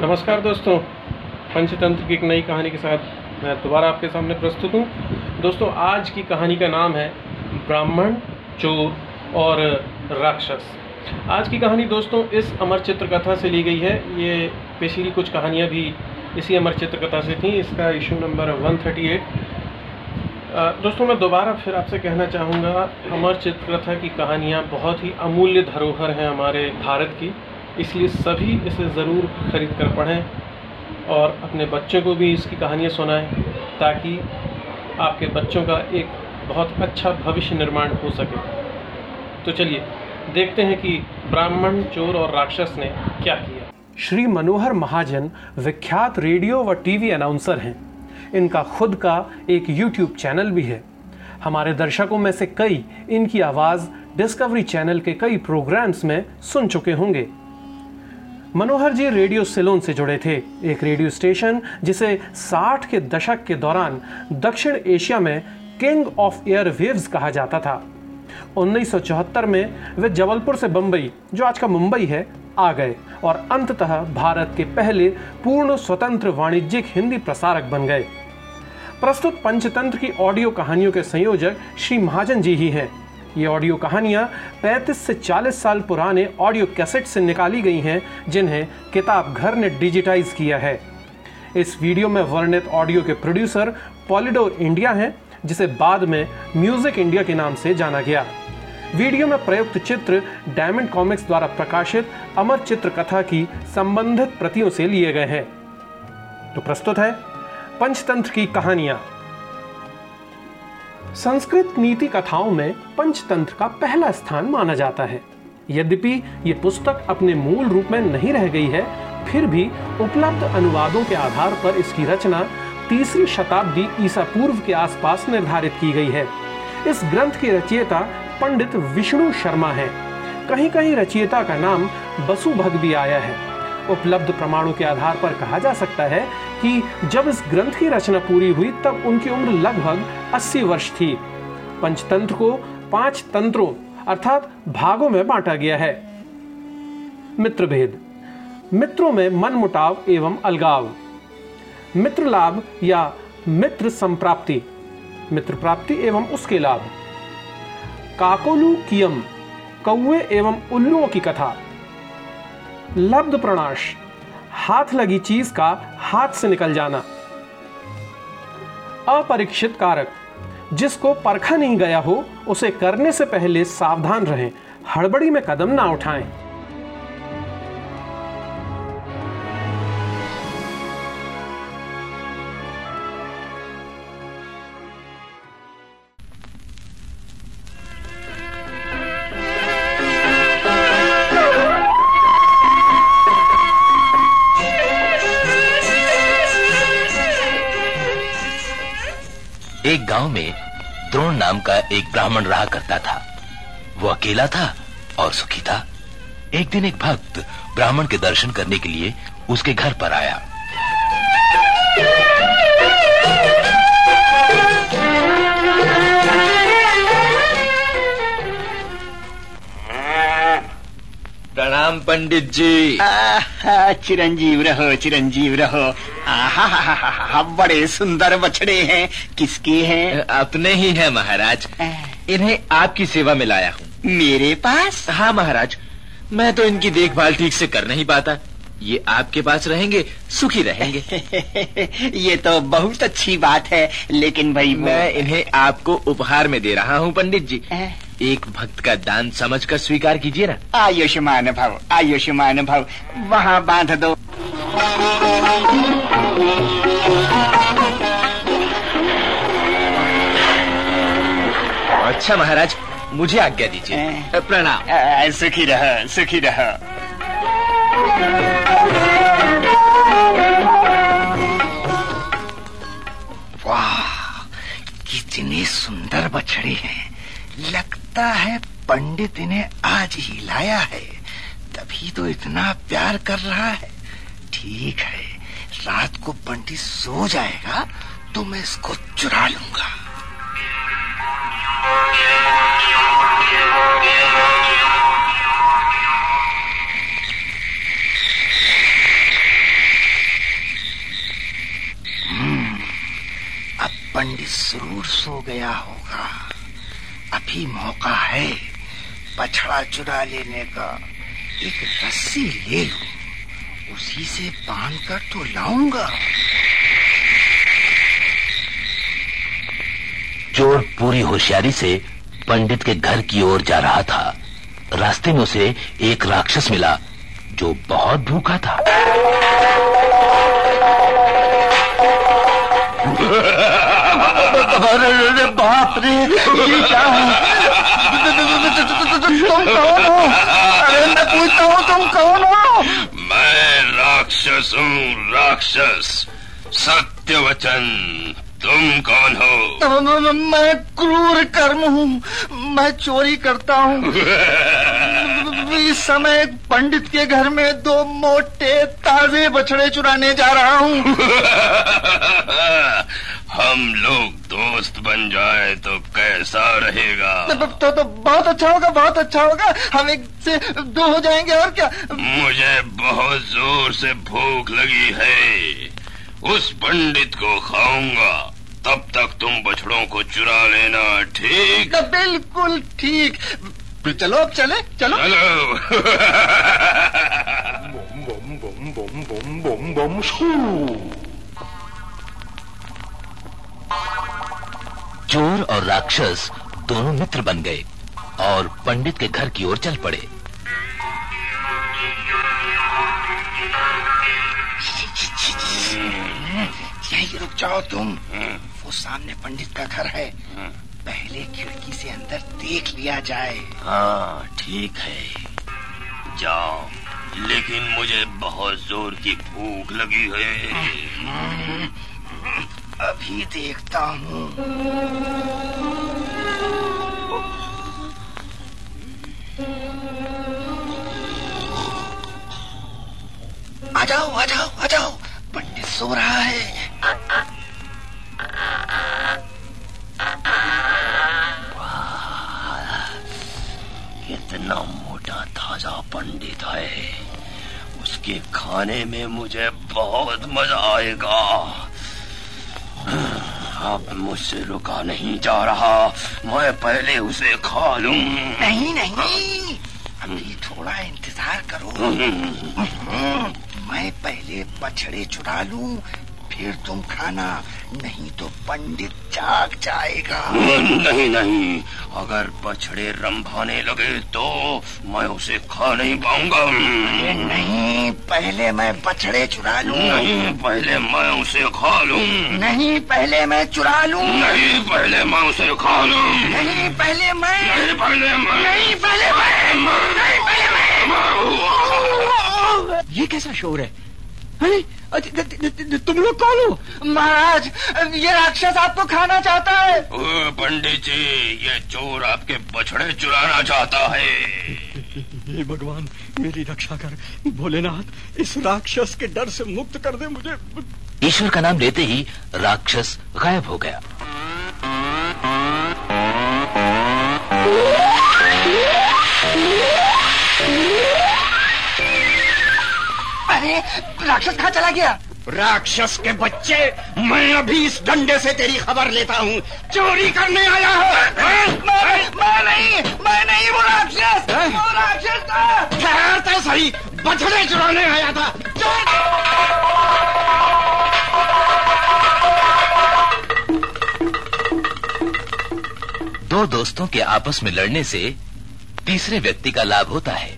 नमस्कार दोस्तों, पंचतंत्र की एक नई कहानी के साथ मैं दोबारा आपके सामने प्रस्तुत हूँ। दोस्तों, आज की कहानी का नाम है ब्राह्मण, चोर और राक्षस। आज की कहानी दोस्तों, इस अमर चित्र कथा से ली गई है। ये पिछली कुछ कहानियाँ भी इसी अमर चित्र कथा से थी। इसका issue number one thirty eight. दोस्तों, मैं दोबारा फिर आपसे कहना चाहूँगा, अमर चित्रकथा की कहानियाँ बहुत ही अमूल्य धरोहर हैं हमारे भारत की। इसलिए सभी इसे ज़रूर ख़रीद कर पढ़ें और अपने बच्चों को भी इसकी कहानियाँ सुनाएँ ताकि आपके बच्चों का एक बहुत अच्छा भविष्य निर्माण हो सके। तो चलिए, देखते हैं कि ब्राह्मण, चोर और राक्षस ने क्या किया। श्री मनोहर महाजन विख्यात रेडियो व टीवी अनाउंसर हैं। इनका खुद का एक यूट्यूब चैनल भी है। हमारे दर्शकों में से कई इनकी आवाज़ डिस्कवरी चैनल के कई प्रोग्राम्स में सुन चुके होंगे। मनोहर जी रेडियो सिलोन से जुड़े थे। एक रेडियो स्टेशन जिसे 60 के दशक के दौरान दक्षिण एशिया में किंग ऑफ़ एयर वेव्स कहा जाता था। 1974 में वे जबलपुर से बंबई, जो आज का मुंबई है, आ गए और अंततः भारत के पहले पूर्ण स्वतंत्र वाणिज्यिक हिंदी प्रसारक बन गए। प्रस्तुत पंचतंत्र की ऑडियो कहानियों के संयोजक श्री महाजन जी ही हैं। ये ऑडियो कहानियाँ 35 से 40 साल पुराने ऑडियो कैसेट से निकाली गई हैं, जिन्हें किताब घर ने डिजिटाइज किया है। इस वीडियो में वर्णित ऑडियो के प्रोड्यूसर पॉलिडोर इंडिया हैं, जिसे बाद में म्यूज़िक इंडिया के नाम से जाना गया। वीडियो में प्रयुक्त चित्र डायमंड कॉमिक्स द्वारा प्रकाशित अमर चित्र कथा की संबंधित प्रतियों से लिए गए हैं। तो प्रस्तुत है पंचतंत्र की कहानियाँ। संस्कृत नीति कथाओं में पंचतंत्र का पहला स्थान माना जाता है। यद्यपि ये पुस्तक अपने मूल रूप में नहीं रह गई है, फिर भी उपलब्ध अनुवादों के आधार पर इसकी रचना तीसरी शताब्दी ईसा पूर्व के आसपास निर्धारित की गई है। इस ग्रंथ के रचयिता पंडित विष्णु शर्मा है। कहीं कहीं रचयिता का नाम बसुभग भी आया है। उपलब्ध प्रमाणों के आधार पर कहा जा सकता है कि जब इस ग्रंथ की रचना पूरी हुई, तब उनकी उम्र लगभग 80 वर्ष थी। पंचतंत्र को पाँच तंत्रों, अर्थात भागों में बांटा गया है। मित्र भेद मित्रों में मन मुटाव एवं अलगाव। मित्र लाभ या मित्र संप्राप्ति मित्र प्राप्ति एवं उसके लाभ। काकोलू कियम कौए एवं उल्लुओं की कथा। लब्ध प्रणाश, हाथ लगी चीज़ का हाथ से निकल जाना। अपरीक्षित कारक, जिसको परखा नहीं गया हो, उसे करने से पहले सावधान रहें, हड़बड़ी में कदम ना उठाएँ। गाँव में द्रोण नाम का एक ब्राह्मण रहा करता था। वो अकेला था और सुखी था। एक दिन एक भक्त ब्राह्मण के दर्शन करने के लिए उसके घर पर आया। प्रणाम पंडित जी। आहा, चिरंजीव रहो चिरंजीव रहो आहा बड़े सुंदर बछड़े हैं। किसके हैं? अपने ही है महाराज। इन्हें आपकी सेवा में लाया हूँ। मेरे पास? हाँ महाराज। मैं तो इनकी देखभाल ठीक से कर नहीं पाता। ये आपके पास रहेंगे सुखी रहेंगे। ये तो बहुत अच्छी बात है लेकिन भाई मैं इन्हें आपको उपहार में दे रहा हूँ पंडित जी। एक भक्त का दान समझकर स्वीकार कीजिए ना। आयुष्मान भव आयुष्मान भव वहाँ बाँध दो। अच्छा महाराज मुझे आज्ञा दीजिए। प्रणाम। सुखी रहो सुखी रहो। वाह कितने सुंदर बछड़े हैं। लगता है पंडित इन्हें आज ही लाया है। तभी तो इतना प्यार कर रहा है। ठीक है, रात को पंडित सो जाएगा तो मैं इसको चुरा लूँगा। हम्म, अब पंडित ज़रूर सो गया होगा। अभी मौका है बछड़ा चुरा लेने का। एक रस्सी ले लू उसी से बाँध कर तो लाऊँगा। चोर पूरी होशियारी से पंडित के घर की ओर जा रहा था। रास्ते में उसे एक राक्षस मिला जो बहुत भूखा था। बाप रे ये क्या है तुम कौन हो अरे मैं पूछता हूँ तुम कौन हो मैं राक्षस हूँ राक्षस। सत्य वचन तुम कौन हो? मैं क्रूर कर्म हूँ मैं चोरी करता हूँ। इस समय पंडित के घर में दो मोटे ताजे बछड़े चुराने जा रहा हूँ। हम लोग दोस्त बन जाए तो कैसा रहेगा? तो, तो, तो बहुत अच्छा होगा बहुत अच्छा होगा। हम एक से दो हो जाएँगे और क्या? मुझे बहुत ज़ोर से भूख लगी है। उस पंडित को खाऊँगा। तब तक तुम बछड़ों को चुरा लेना ठीक? बिल्कुल ठीक। चलो अब चले चलो। चलो। चोर और राक्षस दोनों मित्र बन गए और पंडित के घर की ओर चल पड़े। यही रुक जाओ तुम। वो सामने पंडित का घर है। पहले खिड़की से अंदर देख लिया जाए। हाँ ठीक है। जाओ। लेकिन मुझे बहुत ज़ोर की भूख लगी है। अभी देखता हूँ। आ जाओ आ जाओ आ जाओ। पंडित सो रहा है। कितना मोटा ताज़ा पंडित है। उसके खाने में मुझे बहुत मज़ा आएगा। अब मुझसे रुका नहीं जा रहा। मैं पहले उसे खा लू। नहीं नहीं। अभी थोड़ा इंतज़ार करो। मैं पहले बछड़े चुरा लूँ फिर तुम खाना नहीं तो पंडित जाग जाएगा। नहीं नहीं। अगर बछड़े रंभाने लगे तो मैं उसे खा नहीं पाऊँगा। नहीं पहले मैं बछड़े चुरा लूँ। नहीं पहले मैं उसे खा लूँ। नहीं पहले मैं चुरा लूँ। नहीं पहले मैं उसे खा लूँ। नहीं पहले मैं नहीं पहले मैं नहीं पहले मैं नहीं पहले मैं ये कैसा शोर है? तुम लोग कौन हो? महाराज ये राक्षस आपको खाना चाहता है। पंडित जी ये चोर आपके बछड़े चुराना चाहता है भगवान मेरी रक्षा कर। भोलेनाथ इस राक्षस के डर से मुक्त कर दे मुझे। ईश्वर का नाम लेते ही राक्षस गायब हो गया। राक्षस कहाँ चला गया? राक्षस के बच्चे मैं अभी इस डंडे से तेरी खबर लेता हूँ। चोरी करने आया मैं, हूँ? मैं नहीं मैं नहीं वो राक्षस? वो राक्षस था। ठहरता सही बछड़े चुराने आया था। दो दोस्तों के आपस में लड़ने से तीसरे व्यक्ति का लाभ होता है।